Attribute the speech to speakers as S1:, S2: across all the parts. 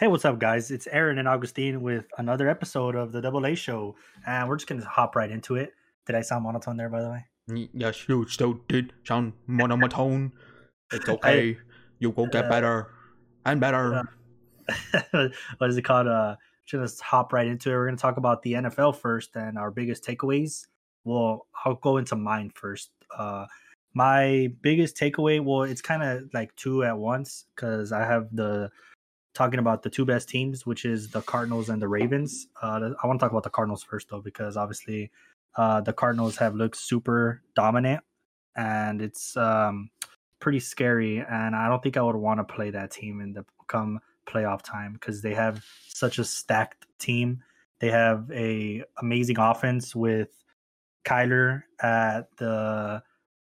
S1: Hey, what's up, guys? It's Aaron and Augustine with another episode of the Double A Show, and we're just gonna hop right into it. Did I sound monotone there, by the way?
S2: Yes, you still did sound monotone. It's okay. you will get
S1: uh,
S2: better and better.
S1: what is it called? Uh, just hop right into it. We're gonna talk about the NFL first and our biggest takeaways. Well, I'll go into mine first. Uh, my biggest takeaway, well, it's kind of like two at once because I have the talking about the two best teams, which is the Cardinals and the Ravens. Uh, I want to talk about the Cardinals first, though, because obviously uh, the Cardinals have looked super dominant, and it's um, pretty scary. And I don't think I would want to play that team in the come playoff time because they have such a stacked team. They have a amazing offense with Kyler at the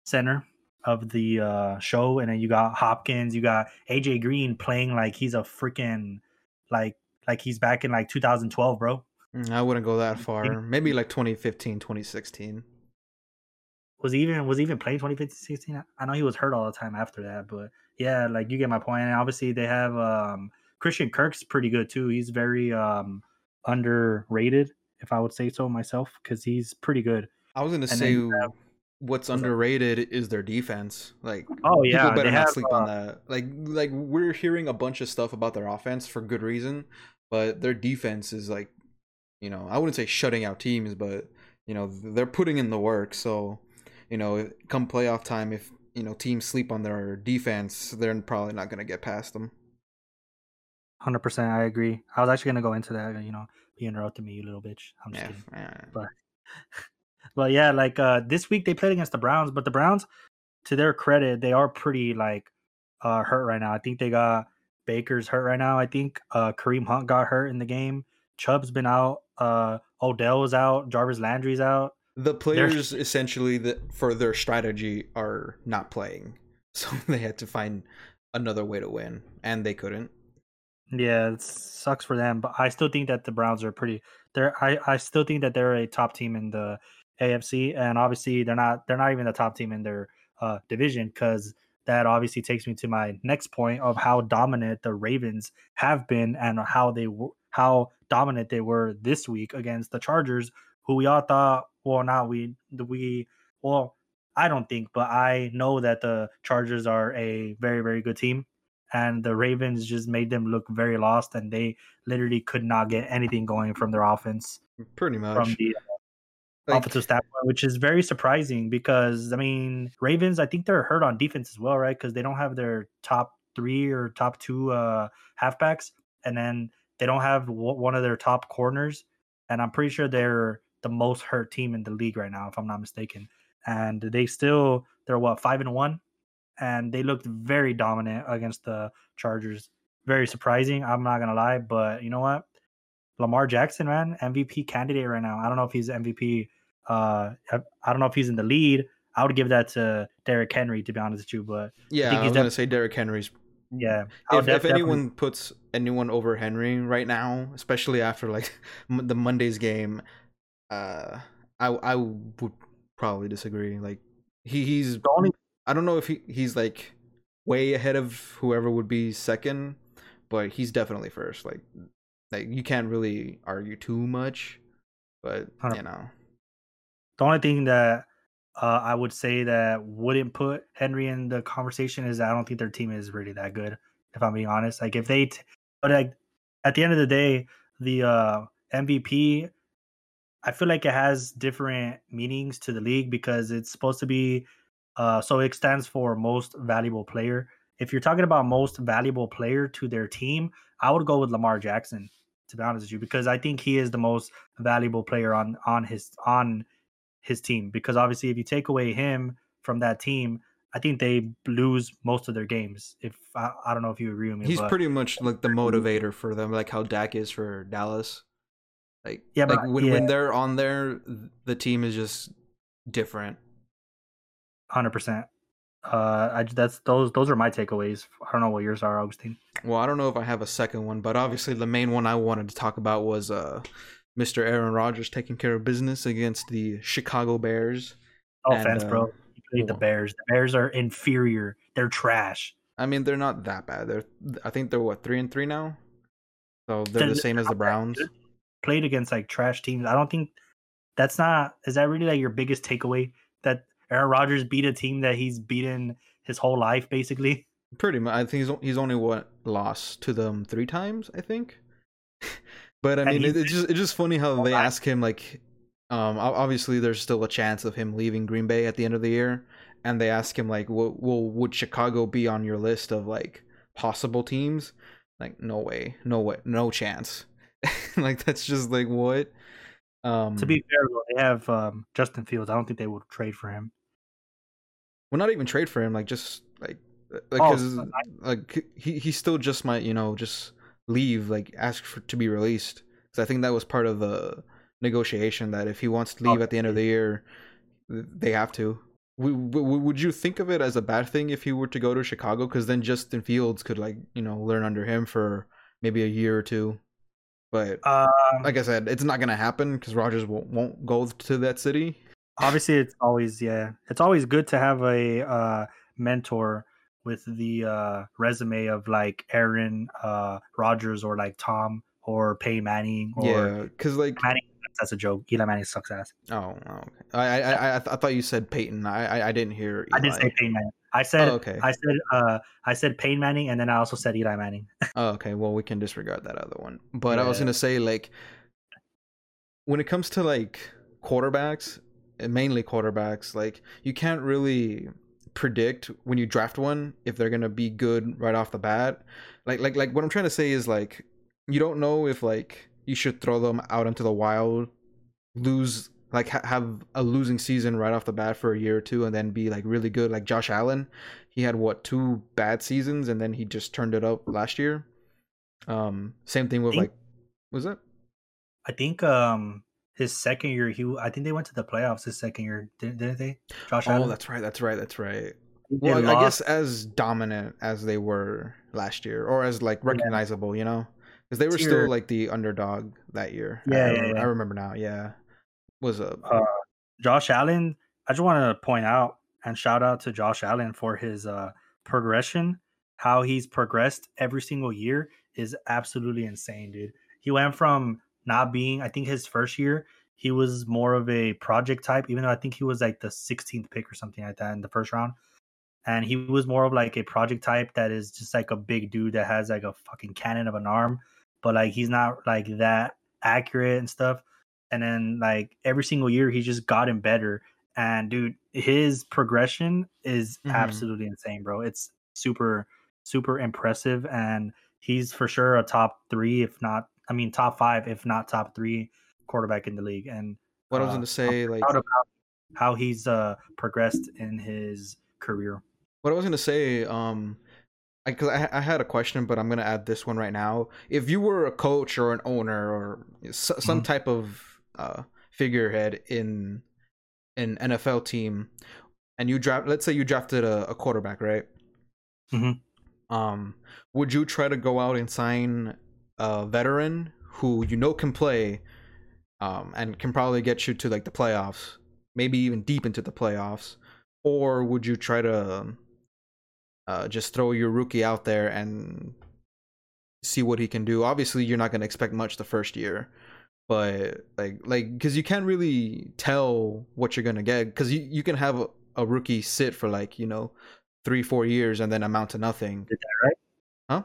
S1: center of the uh, show, and then you got Hopkins, you got AJ Green playing like he's a freaking like like he's back in like 2012, bro.
S2: Mm, I wouldn't go that far. Maybe like 2015, 2016.
S1: Was he even was he even playing 2015, 16? I know he was hurt all the time after that, but yeah, like you get my point. And obviously they have um Christian Kirk's pretty good too. He's very um underrated, if I would say so myself, because he's pretty good.
S2: I was gonna
S1: And
S2: say
S1: you have-
S2: what's underrated is their defense. Like,
S1: Oh yeah,
S2: people better
S1: they
S2: not
S1: have,
S2: sleep on
S1: uh,
S2: that. Like, like we're hearing a bunch of stuff about their offense for good reason, but their defense is like, you know, I wouldn't say shutting out teams, but you know, they're putting in the work. So, you know, come playoff time, if you know teams sleep on their defense, they're probably not gonna get past them.
S1: Hundred percent, I agree. I was actually gonna go into that. You know, you interrupted me, you little bitch. I'm just
S2: Yeah,
S1: kidding. But but yeah, like uh this week they played against the Browns, but the Browns, to their credit, they are pretty like uh hurt right now. I think they got Baker's hurt right now. I think uh Kareem Hunt got hurt in the game. Chubb's been out. Uh Odell's out. Jarvis Landry's out.
S2: The players essentially that for their strategy are not playing, so they had to find another way to win, and they couldn't.
S1: Yeah, it sucks for them, but I still think that the Browns are pretty. They're I I still think that they're a top team in the AFC, and obviously they're not they're not even the top team in their uh, division because that obviously takes me to my next point of how dominant the Ravens have been and how they how dominant they were this week against the Chargers, who we all thought well not we we well I don't think, but I know that the Chargers are a very very good team and the Ravens just made them look very lost, and they literally could not get anything going from their offense
S2: Pretty much.
S1: from the
S2: Like,
S1: offensive standpoint, which is very surprising because I mean Ravens, I think they're hurt on defense as well, right? Because they don't have their top three or top two uh, halfbacks, and then they don't have w- one of their top corners, and I'm pretty sure they're the most hurt team in the league right now, if I'm not mistaken. And they still they're what five and one, and they looked very dominant against the Chargers. Very surprising. I'm not gonna lie, but you know what? Lamar Jackson, man, MVP candidate right now. I don't know if he's MVP. Uh, I I don't know if he's in the lead. I would give that to Derrick Henry, to be honest with you. But
S2: yeah,
S1: think
S2: I
S1: he's
S2: was
S1: def-
S2: gonna say Derrick Henry's.
S1: yeah, I
S2: If, if
S1: def- definitely-
S2: anyone puts anyone over Henry right now, especially after like the Monday's game, uh, I I would probably disagree. Like he he's
S1: the only
S2: I don't know if he he's like way ahead of whoever would be second, but he's definitely first. Like like you can't really argue too much, but you know.
S1: the only thing that uh, I would say that wouldn't put Henry in the conversation is I don't think their team is really that good. If I'm being honest, like if they, t- but like at the end of the day, the uh, MVP, I feel like it has different meanings to the league because it's supposed to be, uh, so it stands for most valuable player. If you're talking about most valuable player to their team, I would go with Lamar Jackson. To be honest with you, because I think he is the most valuable player on on his on his team because obviously if you take away him from that team i think they lose most of their games if i, I don't know if you agree with me
S2: He's
S1: but
S2: pretty much like the motivator for them, like how Dak is for Dallas. Like
S1: Yeah,
S2: like
S1: but-
S2: when
S1: yeah.
S2: when they're on there, the team is just different.
S1: 100% uh I, that's those those are my takeaways i don't know what yours are augustine
S2: Well, I don't know if I have a second one, but obviously the main one I wanted to talk about was uh Mr. Aaron Rodgers taking care of business against the Chicago Bears.
S1: no
S2: And,
S1: offense bro
S2: uh,
S1: you played the bears the bears are inferior they're trash
S2: I mean, they're not that bad. They're I think they're what three and three now. So they're the same as the Browns.
S1: played against like trash teams. I don't think that's not is that really like your biggest takeaway Aaron Rodgers beat a team that he's beaten his whole life basically.
S2: Pretty much. I think he's he's only what lost to them three times. I think. but I mean, it, it's just it's just funny how they
S1: I-
S2: ask him like, um, obviously there's still a chance of him leaving Green Bay at the end of the year, and they ask him like, well, well would Chicago be on your list of like possible teams? Like, no way, no way, no chance. like that's just like what. Um,
S1: To be fair, though, they have um, Justin Fields. I don't think they would trade for him.
S2: well, not even trade for him. Like just like like
S1: Oh,
S2: 'cause,
S1: so
S2: like he he still just might you know just leave like ask for to be released because I think that was part of the negotiation that if he wants to leave at the end of the year, they have to. Would you think of it as a bad thing if he were to go to Chicago? Because then Justin Fields could like you know learn under him for maybe a year or two. But
S1: Um,
S2: like I said, it's not gonna happen because Rodgers won't, won't go to that city.
S1: obviously, it's always yeah, it's always good to have a uh, mentor with the uh, resume of like Aaron uh, Rodgers or like Tom or Peyton Manning or
S2: yeah, because like
S1: Manning. That's a joke. Eli Manning sucks ass.
S2: oh, oh okay. I I I, I, th- I thought you said Peyton. I I, I didn't hear.
S1: I didn't say Peyton Manning. I said
S2: Oh, okay.
S1: I said uh I said Peyton Manning and then I also said Eli Manning.
S2: Oh, okay. Well, we can disregard that other one. But I was gonna say, like, when it comes to like quarterbacks, mainly quarterbacks, like you can't really predict when you draft one if they're gonna be good right off the bat. Like, like, like what I'm trying to say is like you don't know if like you should throw them out into the wild, lose like ha- have a losing season right off the bat for a year or two, and then be like really good. Like Josh Allen, he had what two bad seasons, and then he just turned it up last year. Um, same thing with
S1: Think-
S2: like, was it?
S1: I think um his second year he I think they went to the playoffs his second year didn't, didn't they? Josh
S2: Oh,
S1: Allen.
S2: that's right. That's right. That's right. Well, I- I guess as dominant as they were last year, or as like recognizable, you know, because they were still like the underdog that year.
S1: Yeah,
S2: I,
S1: yeah, yeah.
S2: I remember now. Yeah, was a
S1: uh, Josh Allen. I just want to point out and shout out to Josh Allen for his uh, progression. How he's progressed every single year is absolutely insane, dude. He went from not being, I think his first year, he was more of a project type, even though I think he was like the 16th pick or something like that in the first round. And he was more of like a project type that is just like a big dude that has like a fucking cannon of an arm, but like he's not like that accurate and stuff and then like every single year he's just gotten better and dude his progression is
S2: Mhm.
S1: absolutely insane bro it's super super impressive and he's for sure a top three if not i mean top five if not top three quarterback in the league and
S2: what I was
S1: uh,
S2: gonna say. Like,
S1: proud about how he's uh progressed in his career
S2: what I was gonna say. Um, because I, I had a question, but I'm gonna add this one right now. If you were a coach or an owner or s- some
S1: Mhm.
S2: type of uh figurehead in an NFL team, and you draft, let's say you drafted a, a quarterback, right?
S1: Mhm.
S2: Um, would you try to go out and sign a veteran who you know can play, um, and can probably get you to like the playoffs, maybe even deep into the playoffs, or would you try to um, uh, just throw your rookie out there and see what he can do? Obviously, you're not going to expect much the first year, but like like because you can't really tell what you're going to get because you you can have a, a rookie sit for like you know three four years and then amount to nothing.
S1: did that right
S2: Huh?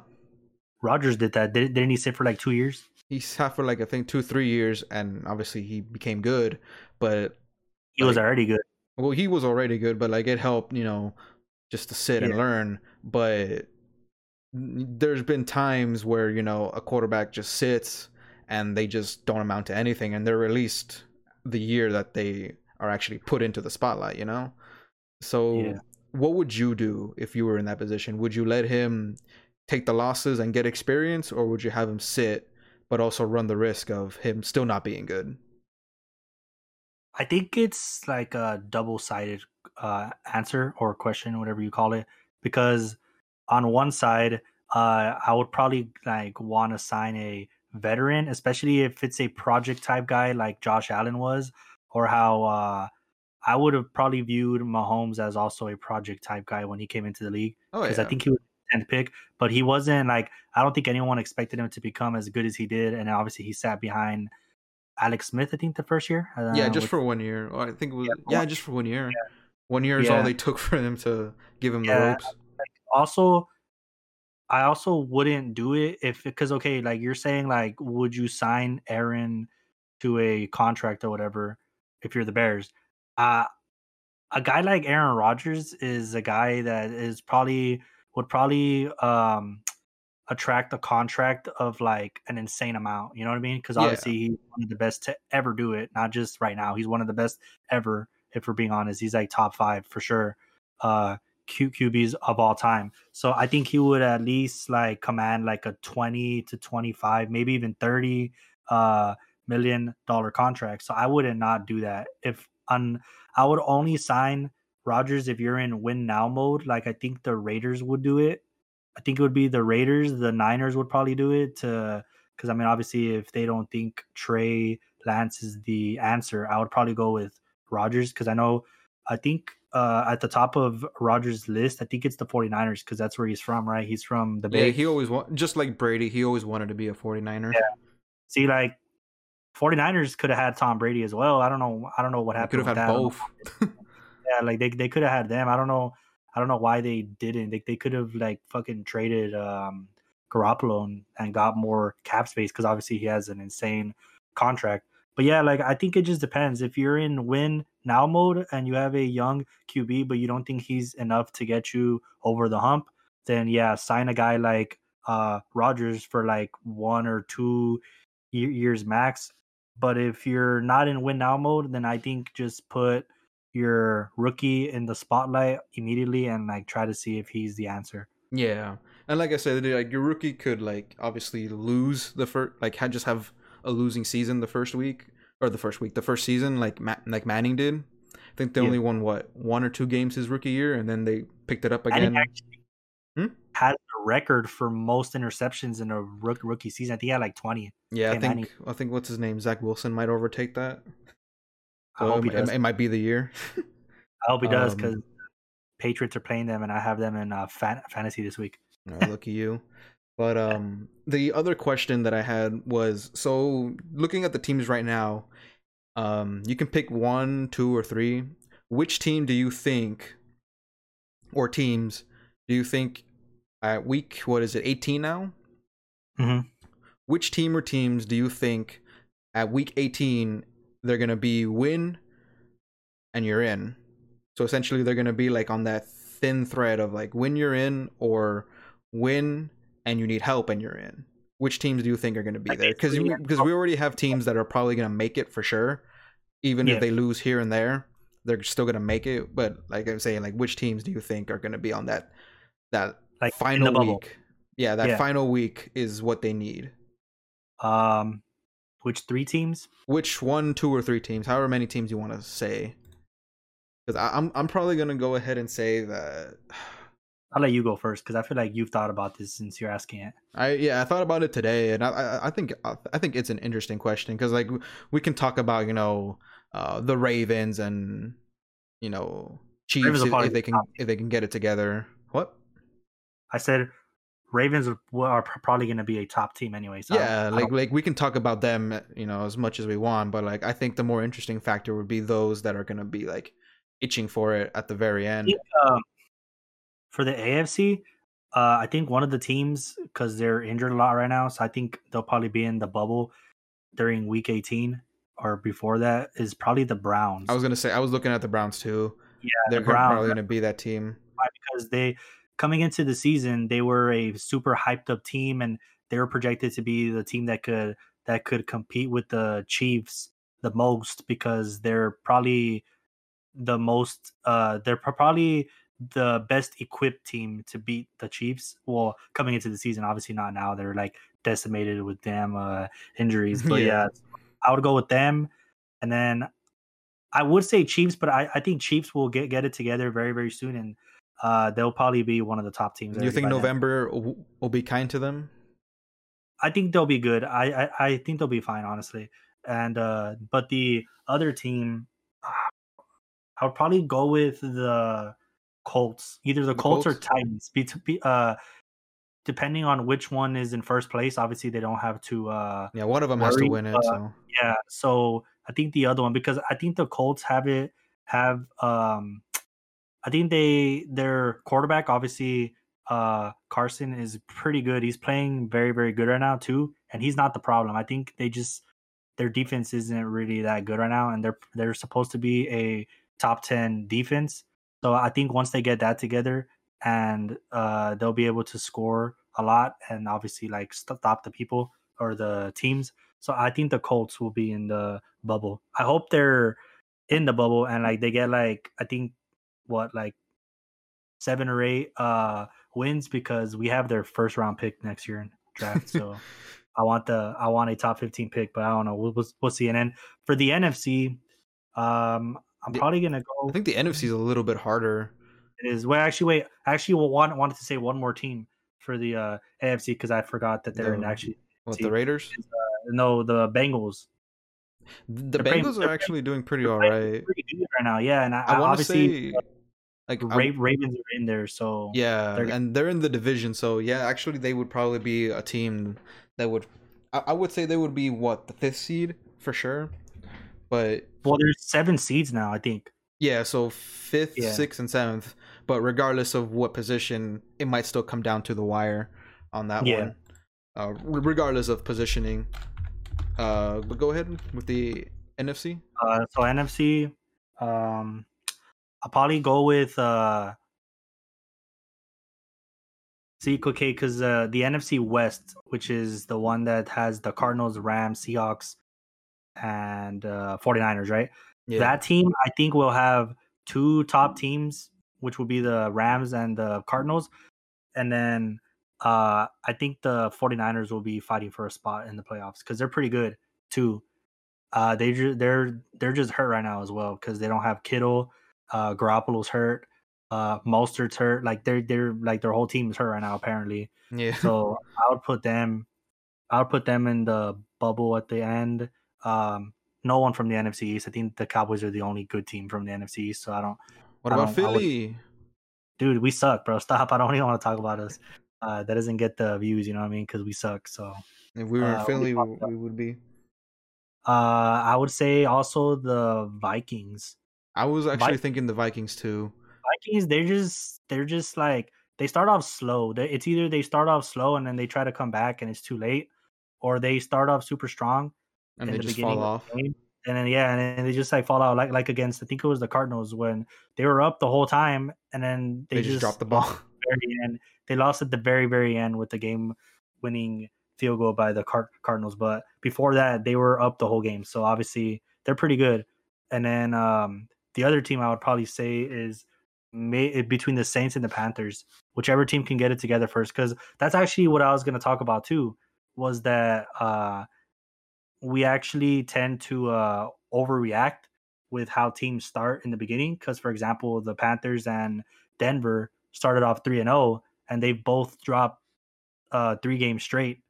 S1: rodgers did that did, didn't he sit for like two years
S2: He sat for like I think two three years and obviously he became good, but
S1: he was already good
S2: well he was already good, but like it helped you know just to sit and learn. But there's been times where you know a quarterback just sits and they just don't amount to anything and they're released the year that they are actually put into the spotlight you know? So
S1: Yeah.
S2: what would you do if you were in that position? Would you let him take the losses and get experience or would you have him sit but also run the risk of him still not being good?
S1: I think it's like a double sided uh, answer or question, whatever you call it, because on one side, uh, I would probably like want to sign a veteran, especially if it's a project type guy like Josh Allen was, or how uh, I would have probably viewed Mahomes as also a project type guy when he came into the league
S2: oh
S1: because
S2: yeah
S1: I think he was tenth pick, but he wasn't like I don't think anyone expected him to become as good as he did, and obviously he sat behind Alex Smith. I think the first year.
S2: Uh, yeah, just with, for one year. I think it was yeah, yeah just for one year. Yeah. One year is all they took for him to give him the ropes.
S1: Also, I also wouldn't do it if because okay, like you're saying, like would you sign Aaron to a contract or whatever if you're the Bears? Uh a guy like Aaron Rodgers is a guy that is probably would probably um attract a contract of like an insane amount. You know what I mean? Because obviously yeah. he's one of the best to ever do it. Not just right now. He's one of the best ever. If we're being honest, he's like top five for sure. Uh, Q QBs of all time. So I think he would at least like command like a twenty to twenty five, maybe even thirty uh million dollar contract. So I wouldn't not do that if on I would only sign Rodgers if you're in win now mode. Like I think the Raiders would do it. I think it would be the Raiders. The Niners would probably do it to because I mean obviously if they don't think Trey Lance is the answer, I would probably go with Rodgers because I know I think uh, at the top of Rodgers' list, I think it's the 49ers because that's where he's from, right? He's from the
S2: Bay. Yeah, he always want just like Brady, he always wanted to be a 49er. Yeah.
S1: See, like 49ers could have had Tom Brady as well. I don't know. I don't know what happened.
S2: Could have had both.
S1: yeah, like they they could have had them. I don't know. I don't know why they didn't. They they could have like fucking traded um Garoppolo and, and got more cap space because obviously he has an insane contract. But yeah, like I think it just depends. If you're in win now mode and you have a young QB, but you don't think he's enough to get you over the hump, then yeah, sign a guy like uh Rodgers for like one or two years max but if you're not in win now mode, then I think just put your rookie in the spotlight immediately and like try to see if he's the answer.
S2: Yeah, and like I said, like your rookie could like obviously lose the first, like just have a losing season the first week or the first week, the first season, like Ma- like Manning did. I think they yeah. only won what one or two games his rookie year, and then they picked it up again. Actually
S1: hmm? Had the record for most interceptions in a rookie season. I think he had like twenty.
S2: Yeah, I think I think what's his name, Zach Wilson might overtake that. I hope he does. It, it might be the year.
S1: I hope he does because um, Patriots are playing them, and I have them in uh, fan- fantasy this week.
S2: oh, lucky you. But um, the other question that I had was so looking at the teams right now, um, you can pick one, two, or three. Which team do you think, or teams, do you think at week what is it, eighteen now?
S1: Mm-hmm
S2: which team or teams do you think at week 18 they're going to be win and you're in? So essentially they're going to be like on that thin thread of like win you're in or win and you need help and you're in. Which teams do you think are going to be there? Because because we already have teams that are probably going to make it for sure, even yeah. if they lose here and there, they're still going to make it. But like I'm saying, like which teams do you think are going to be on that that like final week? Yeah, that yeah. final week is what they need.
S1: Um, which three teams?
S2: Which one, two, or three teams? However many teams you want to say. Because I'm I'm probably gonna go ahead and say that.
S1: I'll let you go first because I feel like you've thought about this since you're asking it.
S2: I yeah, I thought about it today, and I I, I think I think it's an interesting question because like we can talk about you know uh, the Ravens and you know Chiefs if, if they can if they can get it together. What?
S1: I said Ravens are probably going to be a top team anyway.
S2: So yeah, like like we can talk about them, you know, as much as we want, but like I think the more interesting factor would be those that are going to be like itching for it at the very end. Think,
S1: um, for the AFC, uh, I think one of the teams because they're injured a lot right now, so I think they'll probably be in the bubble during Week 18 or before that is probably the Browns.
S2: I was gonna say I was looking at the Browns too. Yeah, they're the Browns, probably gonna be that team
S1: because they coming into the season, they were a super hyped up team, and they were projected to be the team that could that could compete with the Chiefs the most because they're probably the most uh they're probably the best equipped team to beat the Chiefs. Well, coming into the season, obviously not now. They're like decimated with damn uh, injuries. But yeah. yeah. I would go with them, and then I would say Chiefs, but I, I think Chiefs will get get it together very very soon, and uh, they'll probably be one of the top teams.
S2: You think November will be kind to them?
S1: I think they'll be good. I, I, I think they'll be fine, honestly. And uh, but the other team, I would probably go with the Colts. Either the, the Colts, Colts, or Titans. Be, be, uh, depending on which one is in first place, obviously they don't have to. uh
S2: Yeah, one of them has to win it. So
S1: Yeah, so I think the other one because I think the Colts have it have um I think they their quarterback obviously uh Carson is pretty good. He's playing very very good right now too, and he's not the problem. I think they just their defense isn't really that good right now, and they're they're supposed to be a top ten defense. So I think once they get that together, and uh they'll be able to score a lot, and obviously like stop the people or the teams. So I think the Colts will be in the bubble. I hope they're in the bubble and like they get like I think what like seven or eight uh wins because we have their first round pick next year in draft. So I want the I want a top fifteen pick, but I don't know. We'll we'll, we'll see. And then for the NFC, um, I'm
S2: The-
S1: probably gonna go.
S2: I think the NFC is a little bit harder.
S1: It is well actually wait I actually will want wanted to say one more team for the uh AFC because I forgot that they're in
S2: The-
S1: actually
S2: What the Raiders?
S1: no the Bengals.
S2: The
S1: they're
S2: Bengals are actually doing pretty all right.
S1: Pretty good right now, yeah. And I,
S2: I want to
S1: obviously
S2: say, like,
S1: Ra- Ravens are in there, so
S2: yeah,
S1: they're-
S2: and they're in the division, so yeah, actually, they would probably be a team that would. I, I would say they would be what the fifth seed for sure, but
S1: well, there's seven seeds now, I think.
S2: yeah, so fifth,
S1: Yeah.
S2: sixth, and seventh. But regardless of what position, it might still come down to the wire on that
S1: Yeah.
S2: one. Uh, regardless of positioning. Uh, but go ahead with the NFC.
S1: Uh, so NFC, um, I'll probably go with uh, see, okay, because uh, the NFC West, which is the one that has the Cardinals, Rams, Seahawks, and uh, 49ers, right?
S2: Yeah,
S1: That team, I think, will have two top teams, which will be the Rams and the Cardinals. And then uh, I think the 49ers will be fighting for a spot in the playoffs because they're pretty good too. Uh, they they're they're just hurt right now as well because they don't have Kittle, uh, Garoppolo's hurt, uh, Mostert's hurt. Like they're they're like their whole team is hurt right now apparently.
S2: yeah.
S1: So I would put them, I would put them in the bubble at the end. Um, no one from the NFC East. I think the Cowboys are the only good team from the NFC East. So I don't,
S2: what
S1: I
S2: about
S1: don't- I would-
S2: Philly?
S1: dude, we suck, bro. Stop. I don't even want to talk about us. Uh, that doesn't get the views. You know what I mean? Because we suck. So
S2: If we were
S1: uh,
S2: in Philly, we, we would be.
S1: uh, I would say also the Vikings.
S2: I was actually thinking the Vikings too.
S1: Vikings, they're just they're just like they start off slow. It's either they start off slow and then they try to come back and it's too late, or they start off super strong
S2: And they
S1: the
S2: just fall
S1: of
S2: off.
S1: the and then yeah, and then they just like fall out like like against I think it was the Cardinals when they were up the whole time and then they,
S2: They, just, dropped the ball.
S1: at the very end. They lost at the very very end with the game winning field goal by the Card- Cardinals, but before that they were up the whole game. So obviously they're pretty good. And then um the other team I would probably say is may, between the Saints and the Panthers, whichever team can get it together first, because that's actually what I was going to talk about too. Was that uh, we actually tend to uh, overreact with how teams start in the beginning? Because, for example, the Panthers and Denver started off three and zero, and they both dropped uh, three games straight.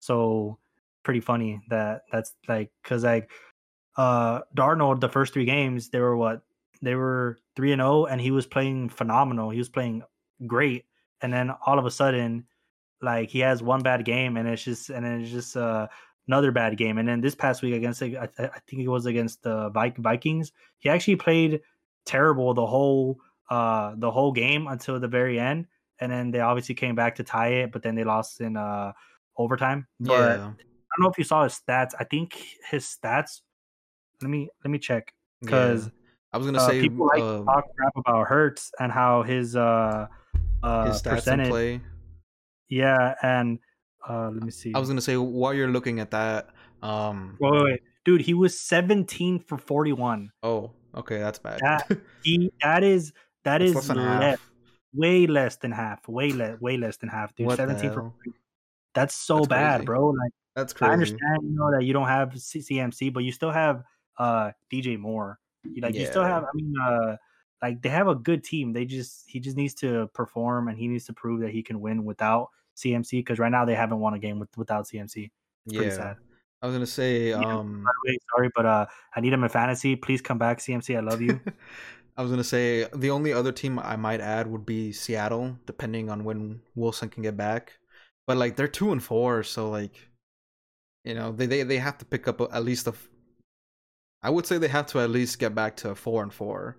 S1: So pretty funny that that's like because like uh Darnold the first three games they were what they were 3 and 0 and he was playing phenomenal he was playing great and then all of a sudden like he has one bad game and it's just and then it's just uh another bad game and then this past week against I, th- I think it was against the Vikings he actually played terrible the whole uh the whole game until the very end and then they obviously came back to tie it but then they lost in uh overtime but
S2: yeah.
S1: I don't know if you saw his stats I think his stats let me let me check because
S2: yeah. I was gonna
S1: uh,
S2: say
S1: people like
S2: uh,
S1: talk crap about Hurts and how his uh uh
S2: his
S1: percentage.
S2: play.
S1: Yeah, and uh let me see.
S2: I was gonna say while you're looking at that, um,
S1: wait, wait, wait. dude, he was 17 for 41.
S2: oh, okay, that's bad.
S1: That He that is that is
S2: less than
S1: way less than half. Way less way less than half, dude.
S2: What
S1: 17 for that's so
S2: That's
S1: bad,
S2: crazy.
S1: bro. Like
S2: That's
S1: I understand, you know, that you don't have CMC, but you still have uh DJ Moore. You- Like you still have, I mean, uh like they have a good team. They just he just needs to perform and he needs to prove that he can win without CMC because right now they haven't won a game with, without CMC. It's pretty
S2: Yeah,
S1: sad.
S2: I was gonna say,
S1: Yeah.
S2: um,
S1: By the way, sorry, but uh I need him in fantasy. Please come back, CMC. I love you.
S2: I was gonna say the only other team I might add would be Seattle, depending on when Wilson can get back. but like they're two and four, so like, you know, they they they have to pick up at least a. I would say they have to at least get back to four and four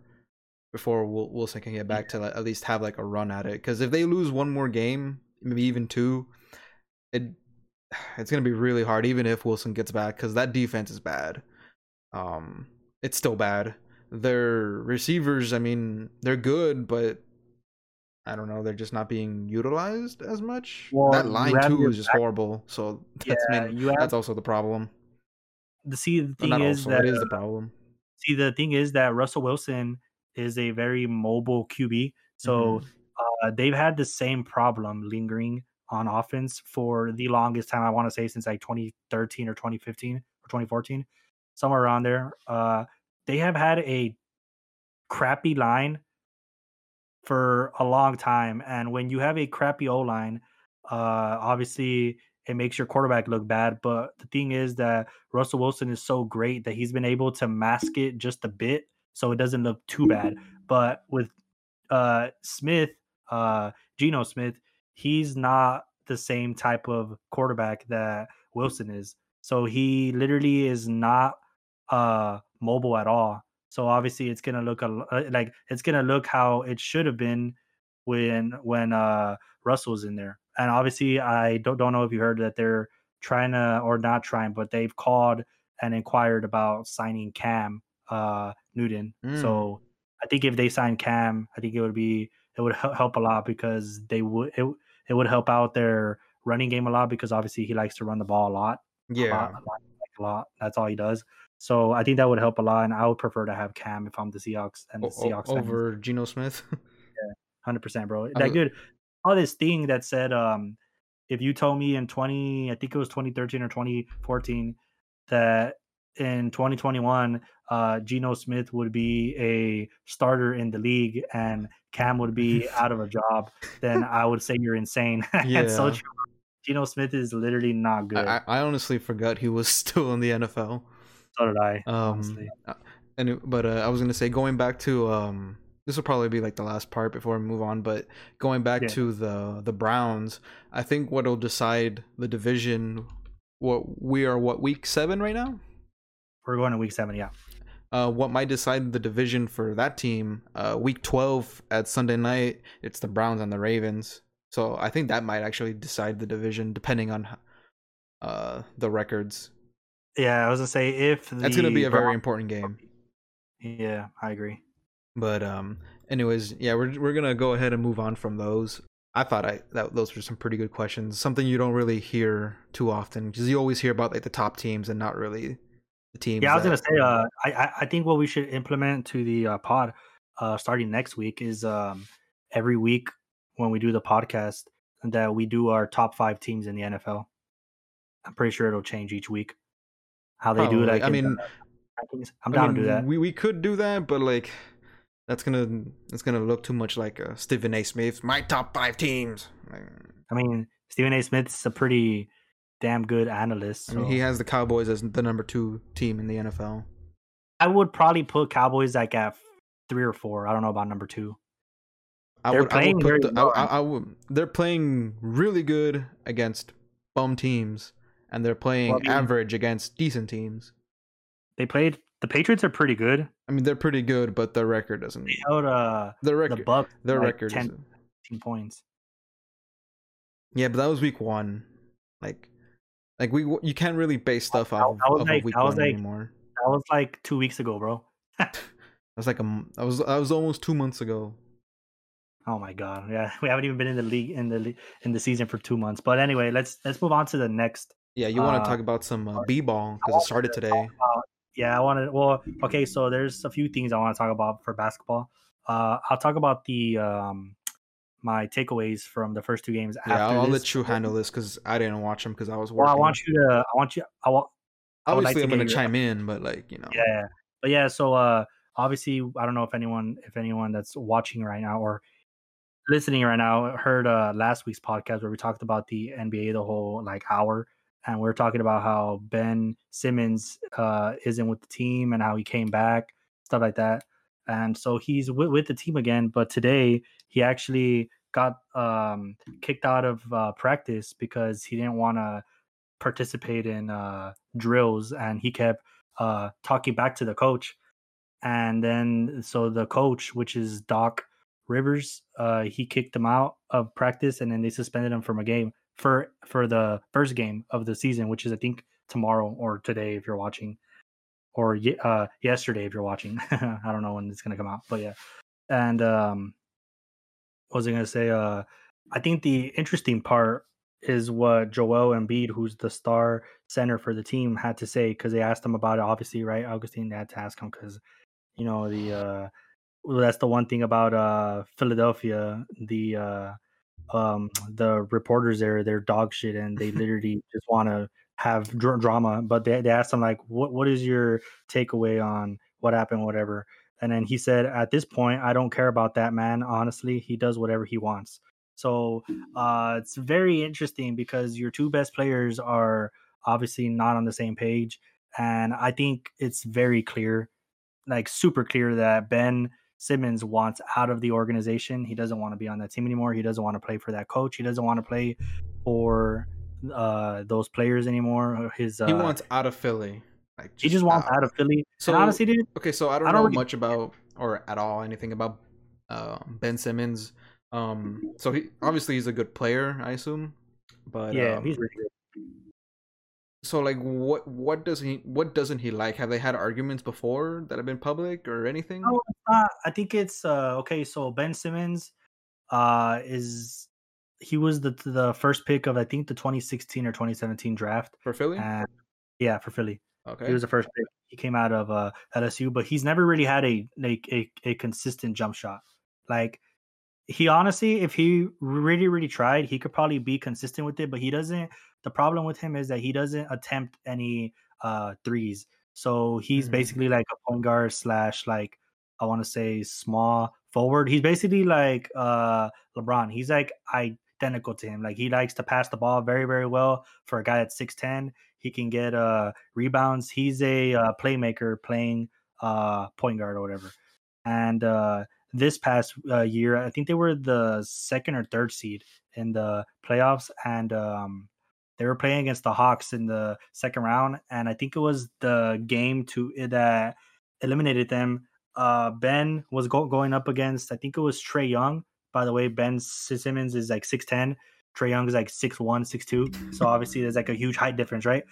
S2: before Wilson can get back to like, at least have like a run at it. Because if they lose one more game, maybe even two, it it's gonna be really hard. Even if Wilson gets back, because that defense is bad. Um, it's still bad. Their receivers, I mean, they're good, but I don't know, they're just not being utilized as much. Well, that line too is just back. horrible. So that's yeah, have, that's also the problem.
S1: The see the thing is
S2: also,
S1: that
S2: it is the problem.
S1: See the thing is that Russell Wilson is a very mobile QB. So mm-hmm. Uh, they've had the same problem lingering on offense for the longest time. I want to say since like 2013 or 2015 or 2014, somewhere around there. Uh, they have had a crappy line for a long time, and when you have a crappy O line, uh, obviously it makes your quarterback look bad. But the thing is that Russell Wilson is so great that he's been able to mask it just a bit so it doesn't look too bad. But with uh, Smith, uh, Geno Smith, he's not the same type of quarterback that Wilson is. So he literally is not uh, mobile at all. So obviously it's gonna look a, uh, like it's gonna look how it should have been when when uh, Russell's in there. And obviously I don't don't know if you heard that they're trying to or not trying, but they've called and inquired about signing Cam uh, Newton. Mm. So I think if they sign Cam, I think it would be it would help a lot because they would it, it would help out their running game a lot because obviously he likes to run the ball a lot.
S2: Yeah, a lot,
S1: a lot, a lot. That's all he does. So I think that would help a lot, and I would prefer to have Cam if I'm the Seahawks and the Seahawks
S2: over fans. Geno Smith.
S1: yeah, hundred percent, bro. That good. All this thing that said, um, if you told me in twenty, I think it was 2013 or 2014, that in 2021, uh, Geno Smith would be a starter in the league and Cam would be out of a job, then I would say you're insane. Yeah. so Geno Smith is literally not good.
S2: I, I, honestly forgot he was still in the NFL.
S1: So did I.
S2: Um, uh, and it, but uh, I was gonna say going back to um, this will probably be like the last part before we move on. But going back yeah. to the the Browns, I think what'll decide the division. What we are what week seven right now?
S1: We're going to week seven, yeah.
S2: Uh, what might decide the division for that team? Uh, week twelve at Sunday night, it's the Browns and the Ravens. So I think that might actually decide the division, depending on uh, the records.
S1: Yeah, I was gonna say if
S2: that's gonna be a very important game.
S1: Yeah, I agree.
S2: But um, anyways, yeah, we're we're gonna go ahead and move on from those. I thought I that those were some pretty good questions. Something you don't really hear too often because you always hear about like the top teams and not really teams.
S1: Yeah, I was that, gonna say. Uh, I I think what we should implement to the uh, pod, uh, starting next week is um every week when we do the podcast that we do our top five teams in the NFL. I'm pretty sure it'll change each week. How they Probably. do it.
S2: I, I mean,
S1: I'm down I mean, to do that.
S2: We we could do that, but like that's gonna that's gonna look too much like uh, Stephen A. Smith. My top five teams.
S1: I mean, Stephen A. Smith's a pretty damn good analyst. So.
S2: I mean, he has the Cowboys as the number two team in the NFL.
S1: I would probably put Cowboys like at three or four. I don't know about number two.
S2: I they're would, playing I would the, I, I, would, they're playing really good against bum teams, and they're playing well, average against decent teams.
S1: They played. The Patriots are pretty good.
S2: I mean, they're pretty good, but their record doesn't.
S1: They held uh,
S2: their record.
S1: The Bucs
S2: their
S1: like
S2: record
S1: 10, 10 points.
S2: Yeah, but that was week one. Like like we, you can't really base stuff off of, of like, week one like, anymore.
S1: That was like two weeks ago, bro.
S2: that was like a, that was that was almost two months ago.
S1: Oh my god, yeah, we haven't even been in the league in the in the season for two months. But anyway, let's let's move on to the next.
S2: Yeah, you want to uh, talk about some uh, b-ball because it started to today.
S1: About, yeah, I want to. Well, okay, so there's a few things I want to talk about for basketball. Uh, I'll talk about the um, my takeaways from the first two games.
S2: Yeah, I'll, I'll let you handle this because I didn't watch them because I was working.
S1: Well, I want you to. I want you. I want.
S2: Obviously, I am going to chime in, but like you know.
S1: Yeah, but yeah. So uh, obviously, I don't know if anyone, if anyone that's watching right now or listening right now heard uh last week's podcast where we talked about the NBA the whole like hour, and we are talking about how Ben Simmons uh isn't with the team and how he came back, stuff like that and so he's with, with the team again. But today he actually got um, kicked out of uh, practice because he didn't want to participate in uh, drills, and he kept uh, talking back to the coach. And then, so the coach, which is Doc Rivers, uh, he kicked him out of practice, and then they suspended him from a game for for the first game of the season, which is I think tomorrow or today if you're watching, or uh, yesterday if you're watching. I don't know when it's gonna come out, but yeah. And um, what was I gonna say? Uh, I think the interesting part is what Joel Embiid, who's the star center for the team, had to say because they asked him about it. Obviously, right? Augustine, had to ask him because you know the uh, well, that's the one thing about uh, Philadelphia. The uh, um, the reporters there, they're dog shit, and they literally just want to have dr- drama. But they they asked him like, "What what is your takeaway on what happened, whatever?" And then he said, "At this point, I don't care about that man. Honestly, he does whatever he wants." So uh, it's very interesting because your two best players are obviously not on the same page, and I think it's very clear, like super clear, that Ben Simmons wants out of the organization. He doesn't want to be on that team anymore. He doesn't want to play for that coach. He doesn't want to play for uh, those players anymore. His uh,
S2: he wants out of Philly.
S1: Like just he just wants out, out of Philly. So and honestly, dude.
S2: Okay, so I don't, I don't know really... much about or at all anything about uh, Ben Simmons. Um, so he obviously he's a good player, I assume. But
S1: yeah,
S2: um,
S1: he's really good
S2: so like what what does he what doesn't he like have they had arguments before that have been public or anything
S1: no uh, i think it's uh okay so ben simmons uh is he was the the first pick of i think the 2016 or 2017 draft
S2: for philly
S1: and, yeah for philly
S2: okay
S1: he was the first pick he came out of uh lsu but he's never really had a like a, a consistent jump shot like he honestly if he really really tried he could probably be consistent with it but he doesn't the problem with him is that he doesn't attempt any uh threes. So he's mm-hmm. basically like a point guard slash like I want to say small forward. He's basically like uh LeBron. He's like identical to him. Like he likes to pass the ball very very well for a guy at 6'10. He can get uh rebounds. He's a uh, playmaker playing uh point guard or whatever. And uh this past uh, year, I think they were the second or third seed in the playoffs and um they were playing against the Hawks in the second round, and I think it was the game to eh, that eliminated them. Uh, ben was go- going up against, I think it was Trae Young. By the way, Ben Simmons is like six ten. Trae Young is like six one, six two. So obviously there's like a huge height difference, right?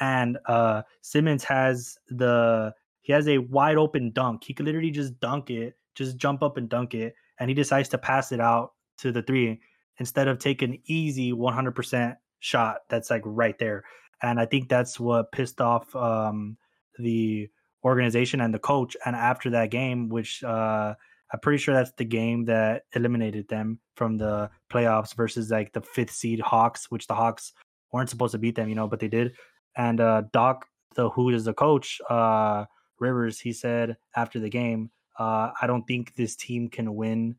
S1: And uh, Simmons has the he has a wide open dunk. He could literally just dunk it, just jump up and dunk it, and he decides to pass it out to the three instead of taking easy 100% shot that's like right there. And I think that's what pissed off um, the organization and the coach. And after that game, which uh, I'm pretty sure that's the game that eliminated them from the playoffs versus like the fifth seed Hawks, which the Hawks weren't supposed to beat them, you know, but they did. And uh, Doc, the who is the coach, uh, Rivers, he said after the game, uh, I don't think this team can win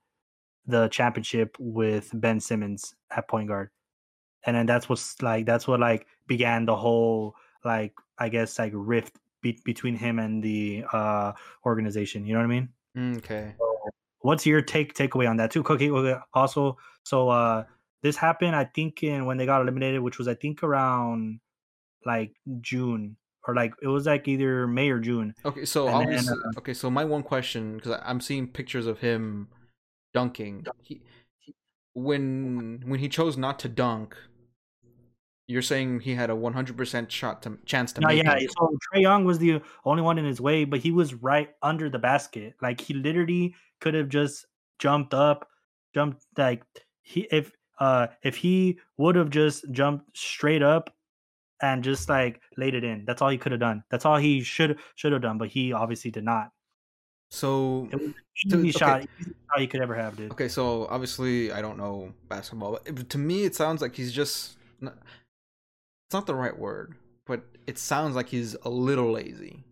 S1: the championship with Ben Simmons at point guard and then that's what's like that's what like began the whole like I guess like rift be- between him and the uh organization. You know what I mean?
S2: Mm, okay.
S1: So what's your take takeaway on that too? Cookie. Also, so uh this happened I think in when they got eliminated, which was I think around like June or like it was like either May or June.
S2: Okay, so and obviously, then, uh, okay, so my one question because I'm seeing pictures of him dunking. He, he, when when he chose not to dunk, you're saying he had a 100% shot to chance to
S1: no,
S2: make
S1: yeah. It. So Trae Young was the only one in his way, but he was right under the basket. Like he literally could have just jumped up, jumped like he if uh if he would have just jumped straight up and just like laid it in. That's all he could have done. That's all he should should have done, but he obviously did not.
S2: So
S1: it was easy to, shot, easy shot you could ever have, dude.
S2: Okay, so obviously I don't know basketball, but to me it sounds like he's just it's not the right word, but it sounds like he's a little lazy.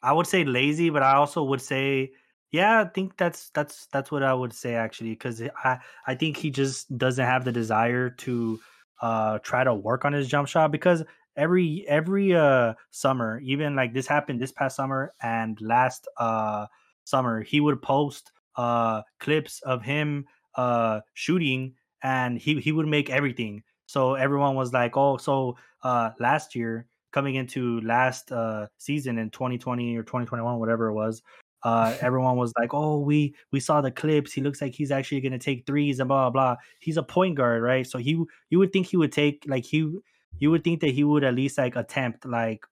S1: I would say lazy, but I also would say, yeah, I think that's that's that's what I would say actually, because I I think he just doesn't have the desire to uh try to work on his jump shot because every every uh summer, even like this happened this past summer and last uh summer, he would post uh clips of him uh shooting and he he would make everything. So everyone was like, "Oh, so uh last year coming into last uh season in 2020 or 2021 whatever it was, uh everyone was like, "Oh, we we saw the clips. He looks like he's actually going to take threes and blah, blah blah." He's a point guard, right? So he you would think he would take like he you would think that he would at least like attempt like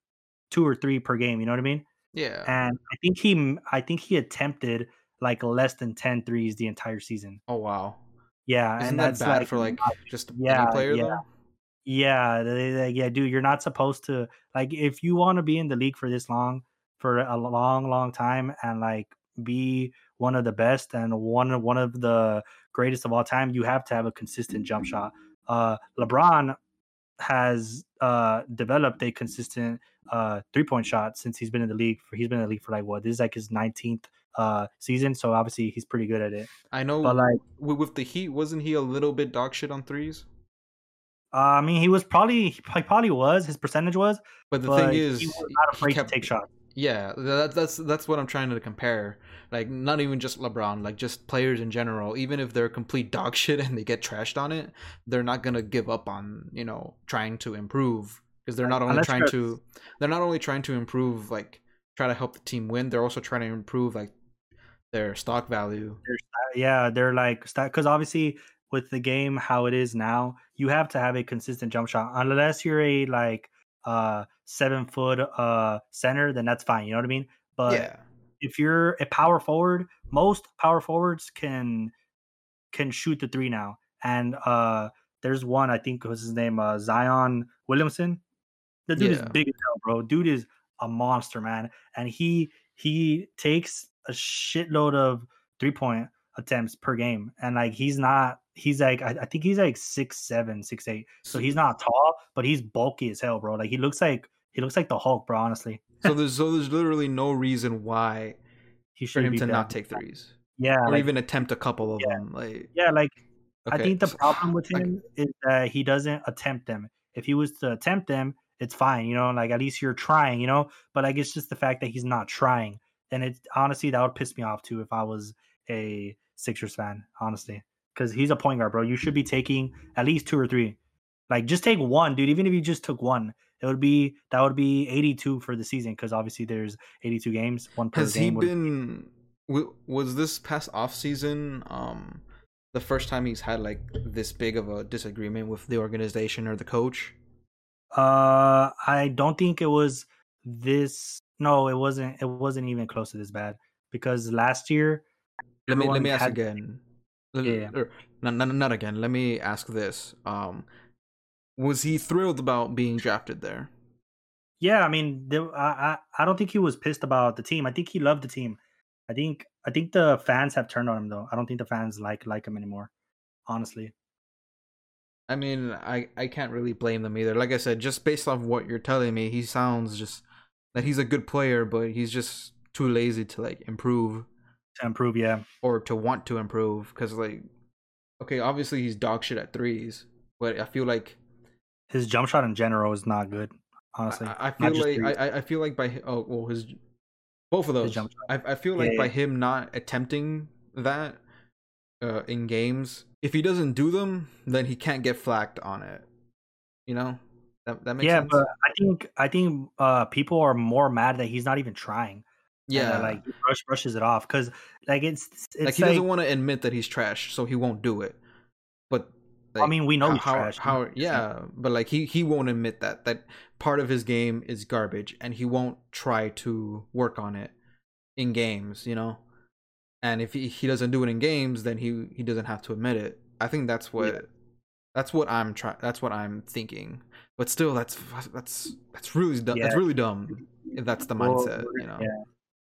S1: two or three per game, you know what I mean?
S2: Yeah.
S1: And I think he I think he attempted like less than 10 threes the entire season.
S2: oh wow.
S1: Yeah,
S2: Isn't
S1: and
S2: that
S1: that's
S2: bad
S1: like
S2: for like just
S1: yeah,
S2: player
S1: yeah.
S2: though?
S1: yeah, they, they- yeah, dude, you're not supposed to like if you want to be in the league for this long, for a long, long time, and like be one of the best and one of one of the greatest of all time, you have to have a consistent jump shot. Uh, LeBron has uh developed a consistent uh three point shot since he's been in the league. For he's been in the league for like what this is like his 19th uh season, so obviously he's pretty good at it.
S2: I know
S1: But like,
S2: with, the Heat, wasn't he a little bit dog shit on threes?
S1: uh, I mean, he was probably he probably was his percentage was,
S2: But the
S1: but
S2: thing is,
S1: he was not afraid
S2: kept-
S1: to take shots.
S2: Yeah, that, that's that's what I'm trying to compare. Like, not even just LeBron, like just players in general. Even if they're complete dog shit and they get trashed on it, they're not gonna give up on you know trying to improve because they're not only
S1: Unless
S2: trying to they're not only trying to improve like try to help the team win. They're also trying to improve like their stock value.
S1: yeah, they're like because obviously with the game how it is now, you have to have a consistent jump shot. Unless you're a like uh seven foot uh center, then that's fine. You know what I mean? But
S2: yeah,
S1: if you're a power forward, most power forwards can can shoot the three now. And uh there's one I think was his name uh Zion Williamson. The dude is big as hell, bro. Dude is a monster, man. And he he takes a shitload of three point attempts per game. And like he's not he's like I, I think he's like six seven, six eight. So he's not tall, but he's bulky as hell, bro. Like he looks like he looks like the Hulk, bro, honestly.
S2: so there's so there's literally no reason why
S1: He
S2: for
S1: should
S2: him
S1: be
S2: to
S1: that-
S2: not take threes
S1: Yeah,
S2: or
S1: like,
S2: even attempt a couple of
S1: Yeah.
S2: them. Like,
S1: yeah, like I think the problem with him is that he doesn't attempt them. If he was to attempt them, it's fine, you know, like at least you're trying, you know. But like it's just the fact that he's not trying. And it honestly that would piss me off too if I was a Sixers fan, honestly. Because he's a point guard, bro. You should be taking at least two or three. Like just take one, dude. Even if you just took one, it would be that would be 82 for the season because obviously there's 82 games, one per
S2: Has he
S1: game. would-
S2: been? w- Was this past off season um the first time he's had like this big of a disagreement with the organization or the coach?
S1: Uh, I don't think it was this. No, it wasn't. It wasn't even close to this bad because last year.
S2: Let me let me ask
S1: had-
S2: again.
S1: Yeah,
S2: not, not not again. Let me ask this. Um, was he thrilled about being drafted there?
S1: Yeah, I mean, there, I, I I don't think he was pissed about the team. I think he loved the team. I think I think the fans have turned on him though. I don't think the fans like like him anymore. Honestly,
S2: I mean, I I can't really blame them either. Like I said, just based off what you're telling me, he sounds just that he's a good player, but he's just too lazy to like improve.
S1: to improve, yeah,
S2: or to want to improve because like okay obviously he's dog shit at threes but i feel like
S1: his jump shot in general is not good. Honestly,
S2: I, I feel like. I, I- feel like by oh well his both of those I, I feel like
S1: Yeah,
S2: by
S1: yeah.
S2: him not attempting that uh in games if he doesn't do them then he can't get flacked on it you know that that makes
S1: yeah,
S2: sense.
S1: but I think I think uh people are more mad that he's not even trying. and
S2: yeah.
S1: like he brush brushes it off because like it's it's
S2: like
S1: like,
S2: he doesn't want to admit that he's trash so he won't do it. But
S1: I mean we know
S2: how,
S1: he's trash.
S2: how yeah but like he he won't admit that that part of his game is garbage and he won't try to work on it in games you know? And if he, he doesn't do it in games then he he doesn't have to admit it. I think that's what that's what i'm trying that's what i'm thinking but still that's that's that's really du- that's really dumb if that's the mindset
S1: we're-
S2: you know
S1: yeah.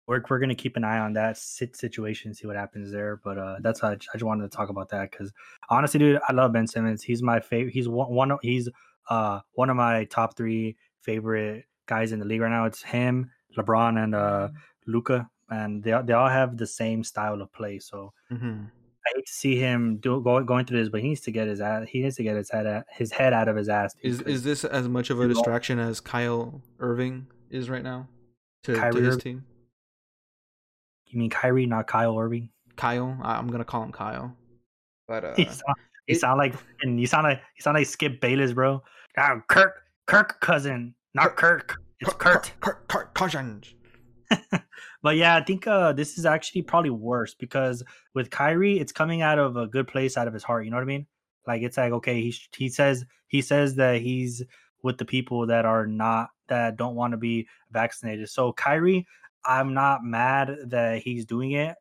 S1: we're we're gonna keep an eye on that sit situation, see what happens there. But uh, that's how I just, I just wanted to talk about that because honestly, dude, I love Ben Simmons. He's my favorite. He's one, one of he's uh one of my top three favorite guys in the league right now. It's him, LeBron, and uh Luka, and they all- they all have the same style of play. So
S2: hmm
S1: I hate to see him do going going through this, but he needs to get his ass, he needs to get his head out, his head out of his ass. dude,
S2: is is this as much of a distraction as kyle irving is right now to, to his team
S1: you mean Kyrie, not Kyle Irving?
S2: Kyle. I- I'm gonna call him Kyle. But uh,
S1: You sound, you
S2: it-
S1: sound like and you sound like you sound like Skip Bayless, bro. Ah, Kirk, Kirk cousin, not Kirk. It's Kurt.
S2: Kurt, Kurt.
S1: But yeah, I think uh, this is actually probably worse because with Kyrie, it's coming out of a good place, out of his heart. You know what I mean? Like it's like okay, he he says he says that he's with the people that are not that don't want to be vaccinated. So Kyrie, I'm not mad that he's doing it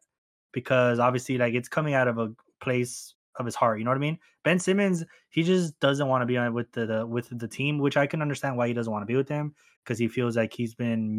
S1: because obviously like it's coming out of a place of his heart. You know what I mean? Ben Simmons, he just doesn't want to be on with the, the with the team, which I can understand why he doesn't want to be with them because he feels like he's been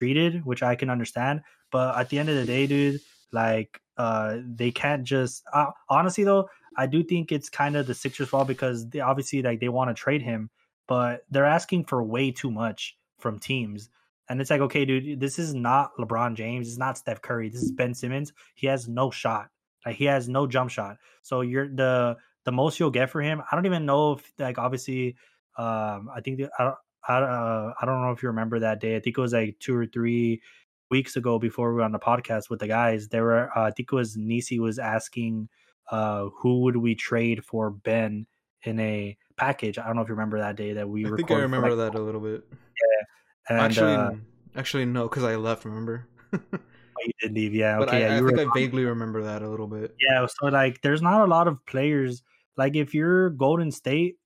S1: mistreated, which I can understand. But at the end of the day, dude, like uh they can't just uh, honestly though, I do think it's kind of the Sixers' fault because they obviously like they want to trade him, but they're asking for way too much from teams. And it's like, okay, dude, this is not LeBron James. It's not Steph Curry. This is Ben Simmons. He has no shot. Like he has no jump shot. So you're the the most you'll get for him. I don't even know if like obviously, um, I think the, I don't I, uh, I don't know if you remember that day. I think it was like two or three weeks ago before we were on the podcast with the guys. There were uh, I think it was Nisi was asking uh who would we trade for Ben in a package. I don't know if you remember that day that we were.
S2: I think I remember
S1: like,
S2: that a little bit.
S1: and,
S2: actually,
S1: uh,
S2: actually no, because I left. Remember?
S1: oh, you did leave. Yeah,
S2: but
S1: okay.
S2: I,
S1: yeah,
S2: I think
S1: were,
S2: I vaguely remember that a little bit.
S1: Yeah, so like there's not a lot of players like if you're Golden State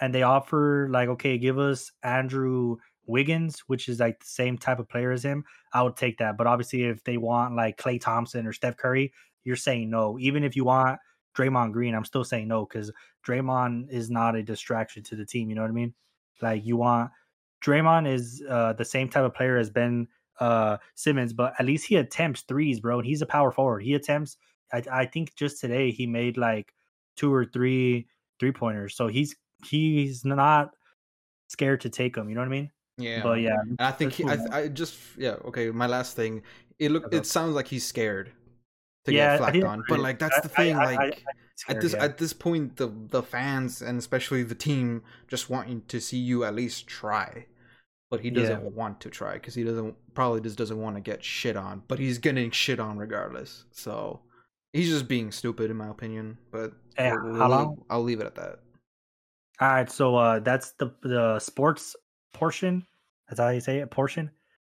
S1: and they offer like okay, give us Andrew Wiggins, which is like the same type of player as him, I would take that. But obviously if they want like Klay Thompson or Steph Curry, you're saying no. Even if you want Draymond Green, I'm still saying no cuz Draymond is not a distraction to the team, you know what I mean? Like you want Draymond is uh the same type of player as Ben uh Simmons, but at least he attempts threes, bro. And he's a power forward. He attempts I, I think just today he made like two or three three pointers. So he's he's not scared to take them. You know what I mean?
S2: Yeah,
S1: But yeah,
S2: And I think he,
S1: move
S2: I, I just yeah okay. My last thing, it look it sounds like he's scared to
S1: Yeah, I
S2: get flacked on. But like that's
S1: I-
S2: the thing.
S1: I- I-
S2: like
S1: I-
S2: at this
S1: yeah.
S2: at this point, the the fans and especially the team just want to see you at least try. But he doesn't
S1: Yeah.
S2: want to try because he doesn't probably just doesn't want to get shit on. But he's getting shit on regardless. So he's just being stupid in my opinion. But eh,
S1: Hey,
S2: we'll
S1: long?
S2: I'll leave it at that.
S1: All right, so uh that's the the sports portion. That's how you say it, portion.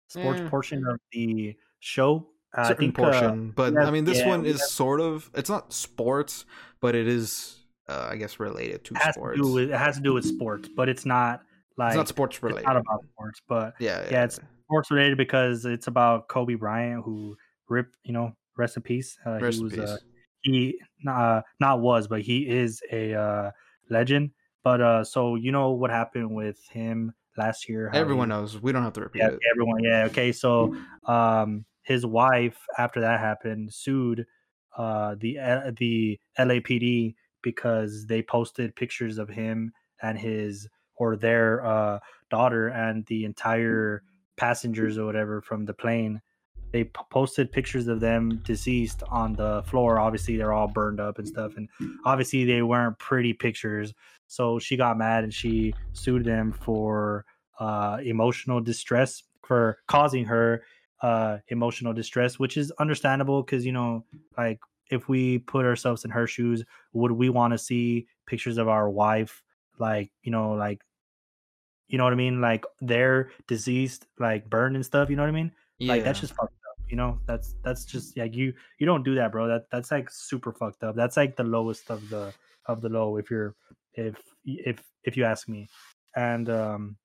S1: Sports
S2: Eh.
S1: portion of the show. Uh, I
S2: certain
S1: think uh,
S2: portion, but
S1: have-
S2: I mean, this
S1: yeah,
S2: one is
S1: have-
S2: sort of. It's not sports, but it is, uh, I guess, related to
S1: it has
S2: sports.
S1: to do with it has to do with sports, but it's not like
S2: it's not sports
S1: it's
S2: related.
S1: not about sports, but
S2: yeah, yeah,
S1: yeah, it's sports related because it's about Kobe Bryant who ripped, you know, rest in peace. Uh,
S2: Rest
S1: he
S2: in
S1: was
S2: peace.
S1: uh, he uh, not was, but he is a uh, legend. But uh, so you know what happened with him last year?
S2: Everyone
S1: he-
S2: knows. We don't have to repeat
S1: Yeah,
S2: it.
S1: everyone. Yeah. Okay. So, um, his wife after that happened sued uh the uh, the LAPD because they posted pictures of him and his or their uh daughter and the entire passengers or whatever from the plane they p- posted pictures of them deceased on the floor obviously they're all burned up and stuff and obviously they weren't pretty pictures so she got mad and she sued them for uh emotional distress for causing her uh emotional distress which is understandable because you know like if we put ourselves in her shoes would we want to see pictures of our wife? Like you know like you know what i mean? Like they're deceased like burned and stuff you know what i mean?
S2: Yeah,
S1: like that's just fucked up you know? That's that's just like you you don't do that bro. That that's like super fucked up. That's like the lowest of the of the low if you're if if if you ask me and um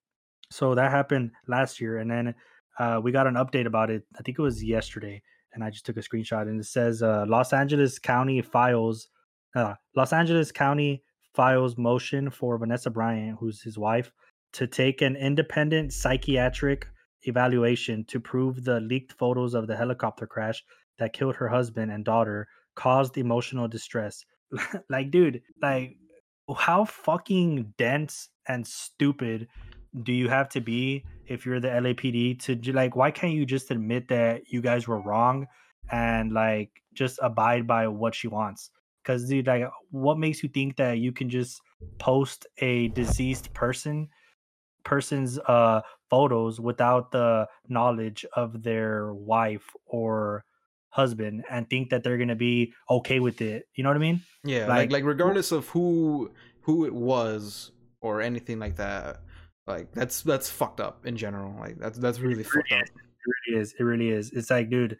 S1: so that happened last year and then uh we got an update about it i think it was yesterday and i just took a screenshot and it says uh los angeles county files uh los angeles county files motion for vanessa bryant who's his wife to take an independent psychiatric evaluation to prove the leaked photos of the helicopter crash that killed her husband and daughter caused emotional distress. like, dude, like, how fucking dense and stupid do you have to be if you're the LAPD to like, why can't you just admit that you guys were wrong and like just abide by what she wants? Because, dude, like, what makes you think that you can just post a deceased person person's uh photos without the knowledge of their wife or husband and think that they're gonna be okay with it. You know what I mean?
S2: Yeah, like like, like regardless of who who it was or anything like that, like that's that's fucked up in general. Like that's that's really, really fucked
S1: is. up. It really is. It really is. It's like, dude,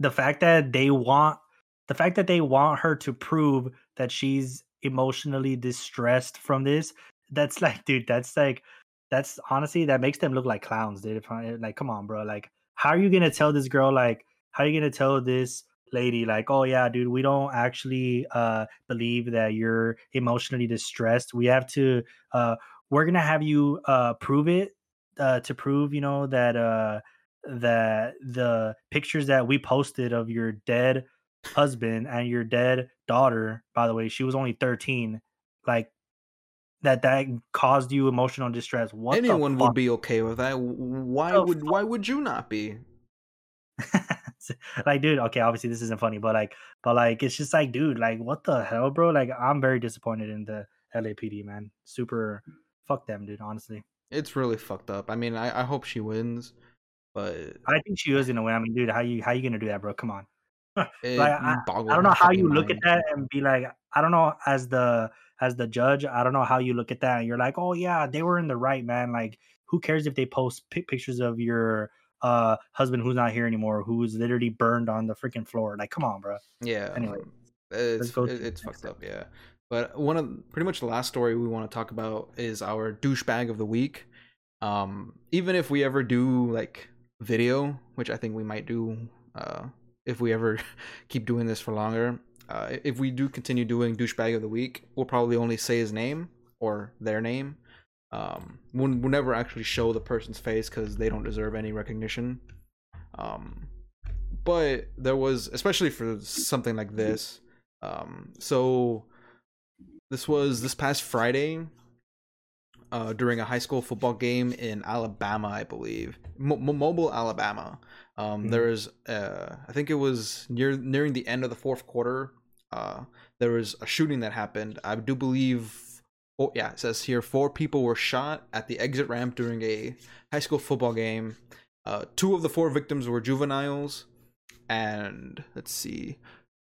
S1: the fact that they want the fact that they want her to prove that she's emotionally distressed from this, that's like, dude, that's like that's honestly that makes them look like clowns, dude. Like, come on, bro. Like, how are you gonna tell this girl like how are you gonna tell this lady like oh yeah dude we don't actually uh believe that you're emotionally distressed. We have to uh we're gonna have you uh prove it uh to prove you know that uh that the pictures that we posted of your dead husband and your dead daughter by the way she was only 13 like that that caused you emotional distress. What
S2: anyone would be okay with that. Why would fuck? why would you not be
S1: like, dude, okay, obviously this isn't funny, but like, but like, it's just like, dude, like, what the hell, bro? Like, I'm very disappointed in the LAPD, man. Super, fuck them, dude. Honestly,
S2: it's really fucked up. I mean, I, I hope she wins, but
S1: I think she is gonna win. I mean, dude, how you how you gonna do that, bro? Come on. like, I, I, don't know how you look mind. at that and be like, I don't know, as the as the judge, I don't know how you look at that and you're like, oh yeah, they were in the right, man. Like, who cares if they post p- pictures of your uh husband who's not here anymore, who's literally burned on the freaking floor. Like, come on, bro.
S2: Yeah. Anyway, it's it's fucked up. Yeah. But one of pretty much the last story we want to talk about is our douchebag of the week. Um, even if we ever do like video, which I think we might do, uh, if we ever keep doing this for longer. Uh, if we do continue doing douchebag of the week, we'll probably only say his name or their name um, we'll, we'll never actually show the person's face because they don't deserve any recognition. Um, but there was, especially for something like this. Um, so this was this past Friday uh, during a high school football game in Alabama, I believe, Mobile, Alabama. Um, mm-hmm. There was, uh, I think it was near nearing the end of the fourth quarter. Uh, there was a shooting that happened. I do believe Oh yeah, it says here four people were shot at the exit ramp during a high school football game. Uh, two of the four victims were juveniles, and let's see,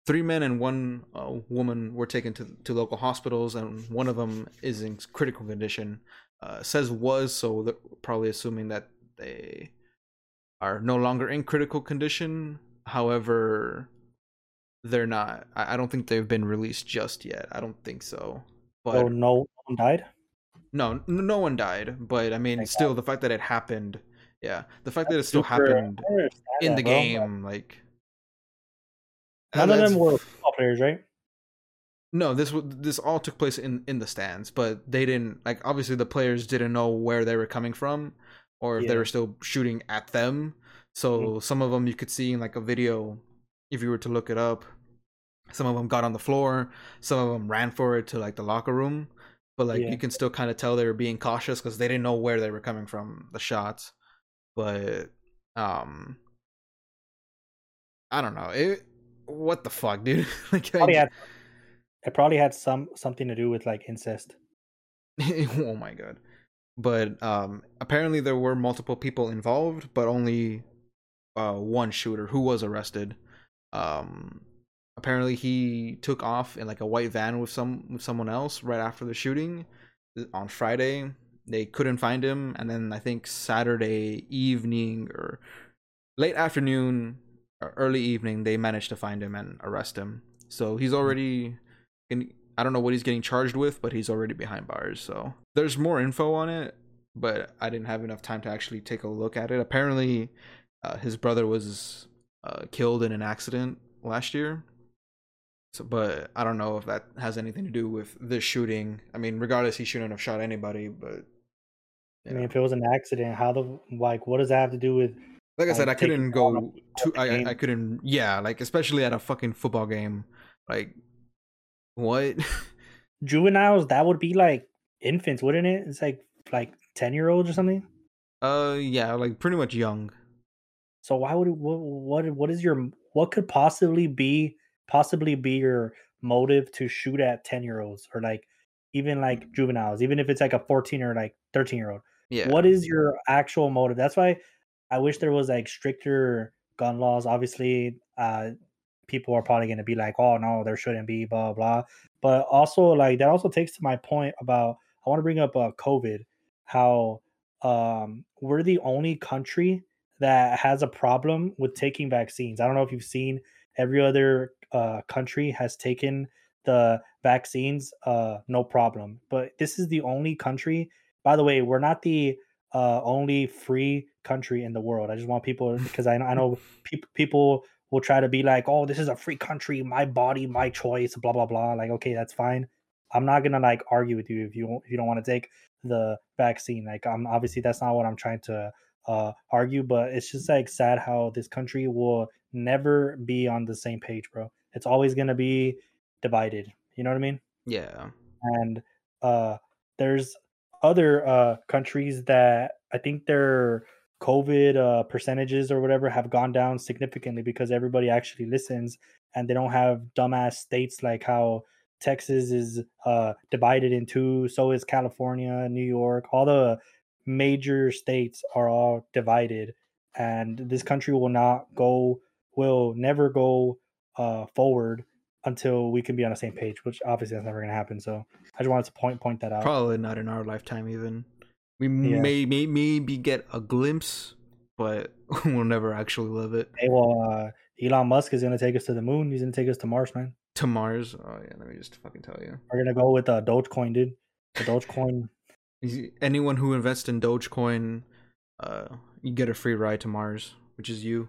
S2: three men and one uh, woman were taken to to local hospitals, and one of them is in critical condition. Uh, says was, so probably assuming that they are no longer in critical condition. However, they're not. I, I don't think they've been released just yet. I don't think so.
S1: But so no one died.
S2: No, no one died. But I mean, Thank still, God. the fact that it happened, yeah, the fact That's that it still happened in the bro. game, like
S1: none of them were football players, right?
S2: No, this this all took place in in the stands, but they didn't like. Obviously, the players didn't know where they were coming from, or if yeah. they were still shooting at them. So mm-hmm. some of them you could see in like a video, if you were to look it up, some of them got on the floor. Some of them ran for it to like the locker room. But like yeah. you can still kind of tell they were being cautious because they didn't know where they were coming from the shots. But um, I don't know. It what the fuck, dude? like
S1: probably I, had, it probably had some something to do with like incest.
S2: oh my god. But um apparently there were multiple people involved, but only uh one shooter who was arrested. Um apparently he took off in like a white van with some with someone else right after the shooting on Friday. They couldn't find him, and then I think Saturday evening or late afternoon or early evening they managed to find him and arrest him. So he's already in, I don't know what he's getting charged with, but he's already behind bars. So there's more info on it, but I didn't have enough time to actually take a look at it. Apparently, uh, his brother was uh, killed in an accident last year so, but I don't know if that has anything to do with this shooting. I mean, regardless, he shouldn't have shot anybody. But
S1: I mean, if it was an accident, how the like, what does that have to do with?
S2: Like I said, I couldn't go to. I I couldn't. Yeah, like especially at a fucking football game. Like, what?
S1: Juveniles, that would be like infants, wouldn't it? It's like like ten year olds or something.
S2: Uh, yeah, like pretty much young.
S1: So why would what what what is your what could possibly be possibly be your motive to shoot at 10 year olds or like even like mm. juveniles, even if it's like a 14 or like 13 year old? Yeah. What is your actual motive? That's why I wish there was like stricter gun laws. Obviously, uh, people are probably going to be like, "Oh no, there shouldn't be," blah blah. But also, like that also takes to my point about I want to bring up uh, COVID, how um, we're the only country that has a problem with taking vaccines. I don't know if you've seen every other uh, country has taken the vaccines, uh, no problem. But this is the only country. By the way, we're not the uh, only free country in the world. I just want people because I, I know people people will try to be like, oh, this is a free country, my body, my choice, blah blah blah. Like, okay, that's fine. I'm not gonna like argue with you if you if you don't want to take the vaccine. Like, I'm obviously that's not what I'm trying to uh, argue, but it's just like sad how this country will never be on the same page, bro. It's always gonna be divided. You know what I mean?
S2: Yeah.
S1: And uh, there's other uh, countries that I think their COVID uh, percentages or whatever have gone down significantly because everybody actually listens and they don't have dumbass states like how Texas is uh, divided in two. So is California, New York. All the major states are all divided, and this country will not go, will never go uh, forward until we can be on the same page. Which obviously that's never going to happen. So I just wanted to point point that out.
S2: Probably not in our lifetime, even. We yeah. may, may maybe get a glimpse, but we'll never actually live it.
S1: Hey, well, uh, Elon Musk is going to take us to the moon. He's going to take us to Mars, man.
S2: To Mars? Oh yeah, let me just fucking tell you.
S1: We're gonna go with uh, Dogecoin, dude. The Dogecoin.
S2: Anyone who invests in Dogecoin, uh, you get a free ride to Mars, which is you.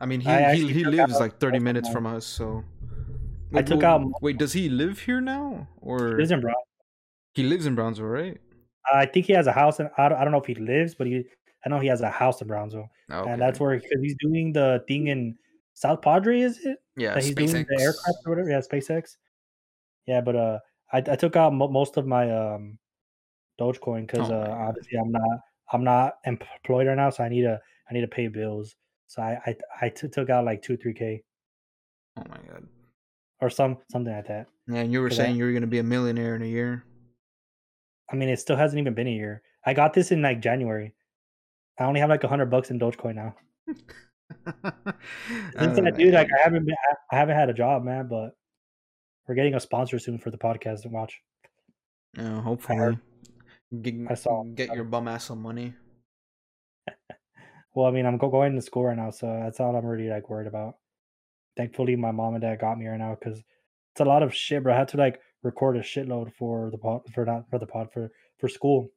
S2: I mean, he I he, he lives like thirty minutes from us, so.
S1: I took out.
S2: Wait, does he live here now, or
S1: he lives in Brownsville?
S2: He lives in Brownsville, right?
S1: I think he has a house, and I don't, I don't know if he lives, but he I know he has a house in Brownsville, okay. and that's where because he's doing the thing in South Padre, is it?
S2: Yeah,
S1: that he's SpaceX. doing the aircraft or whatever. Yeah, SpaceX. Yeah, but uh, I, I took out most of my um, Dogecoin because oh uh, obviously I'm not I'm not employed right now, so I need to I need to pay bills. So I I, I t- took out like two three k.
S2: Oh my god.
S1: Or some something like that.
S2: Yeah, and you were saying I, you were going to be a millionaire in a year.
S1: I mean, it still hasn't even been a year. I got this in like January. I only have like a hundred bucks in Dogecoin now. Since I do, like I haven't been, I haven't had a job, man. But we're getting a sponsor soon for the podcast and watch.
S2: Yeah, hopefully. Get, I saw get your bum ass some money.
S1: well, I mean, I'm going to school right now, so that's all I'm really like worried about. Thankfully, my mom and dad got me right now because it's a lot of shit, bro. I had to like record a shitload for the pod for not for the pod for for school.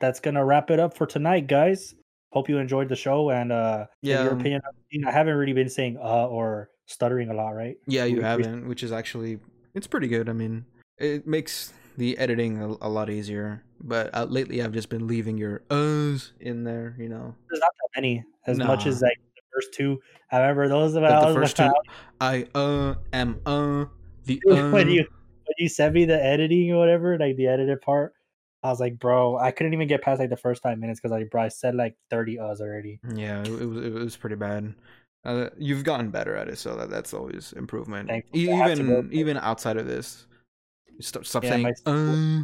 S1: That's gonna wrap it up for tonight, guys hope you enjoyed the show and uh yeah your um opinion i haven't really been saying uh or stuttering a lot right
S2: yeah you we, haven't which is actually it's pretty good i mean it makes the editing a, a lot easier but uh, lately i've just been leaving your uhs in there you know
S1: there's not that many as nah. much as like the first two i remember those about
S2: the first two i uh am uh the
S1: uh. when you when you sent me the editing or whatever like the edited part I was like, bro, I couldn't even get past like the first five minutes because like, bro, I said like thirty uhs already.
S2: Yeah, it, it was it was pretty bad. Uh, you've gotten better at it, so that, that's always improvement. Even even outside of this, stop stop yeah, saying my school,
S1: uh...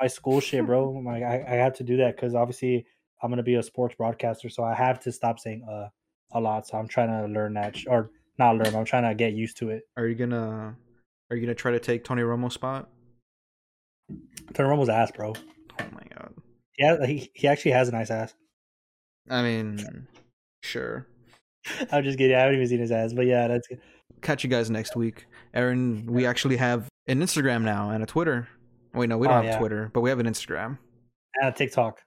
S1: my school shit, bro. Like I, I have to do that because obviously I'm gonna be a sports broadcaster, so I have to stop saying uh a lot. So I'm trying to learn that, sh- or not learn. I'm trying to get used to it.
S2: Are you gonna Are you gonna try to take Tony Romo's spot?
S1: Tony Romo's ass, bro.
S2: Oh my god.
S1: Yeah, he he actually has a nice ass.
S2: I mean, sure.
S1: I'm just kidding. I haven't even seen his ass, but yeah, that's good.
S2: Catch you guys next week, Aaron. We actually have an Instagram now and a Twitter. Wait, no, we don't oh, have yeah. Twitter, but we have an Instagram
S1: and a TikTok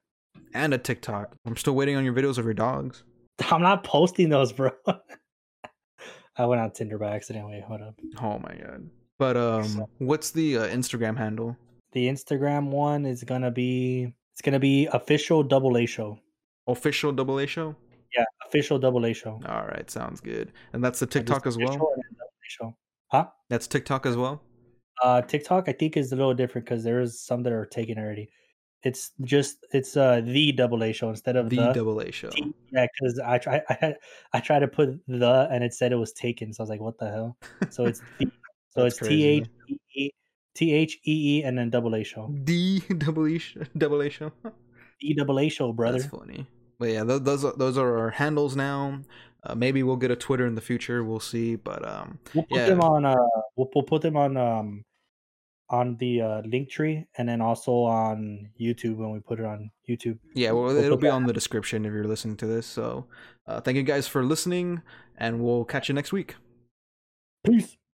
S2: and a TikTok. I'm still waiting on your videos of your dogs.
S1: I'm not posting those, bro. I went on Tinder by accident. Wait, hold up.
S2: Oh my god. But um, what's the uh, Instagram handle?
S1: The Instagram one is gonna be it's gonna be official double A show.
S2: Official double A show.
S1: Yeah, official double A show.
S2: All right, sounds good. And that's the TikTok as well.
S1: Huh?
S2: That's TikTok as well.
S1: Uh, TikTok I think is a little different because there is some that are taken already. It's just it's uh the double A show instead of
S2: the, the double A show.
S1: T, yeah, because I try I I tried to put the and it said it was taken, so I was like, what the hell? So it's the, so it's T H E T H E E and then double A show.
S2: D double E double A show.
S1: D double A show, brother.
S2: That's funny. but yeah, th- those are, those are our handles now. Uh, maybe we'll get a Twitter in the future. We'll see. But um,
S1: we'll put
S2: yeah.
S1: them on. Uh, we'll, we'll put them on um, on the uh, Linktree, and then also on YouTube when we put it on YouTube.
S2: Yeah, well,
S1: We'll
S2: it'll be
S1: that-
S2: on the description if you're listening to this. So, uh, thank you guys for listening, and we'll catch you next week.
S1: Peace.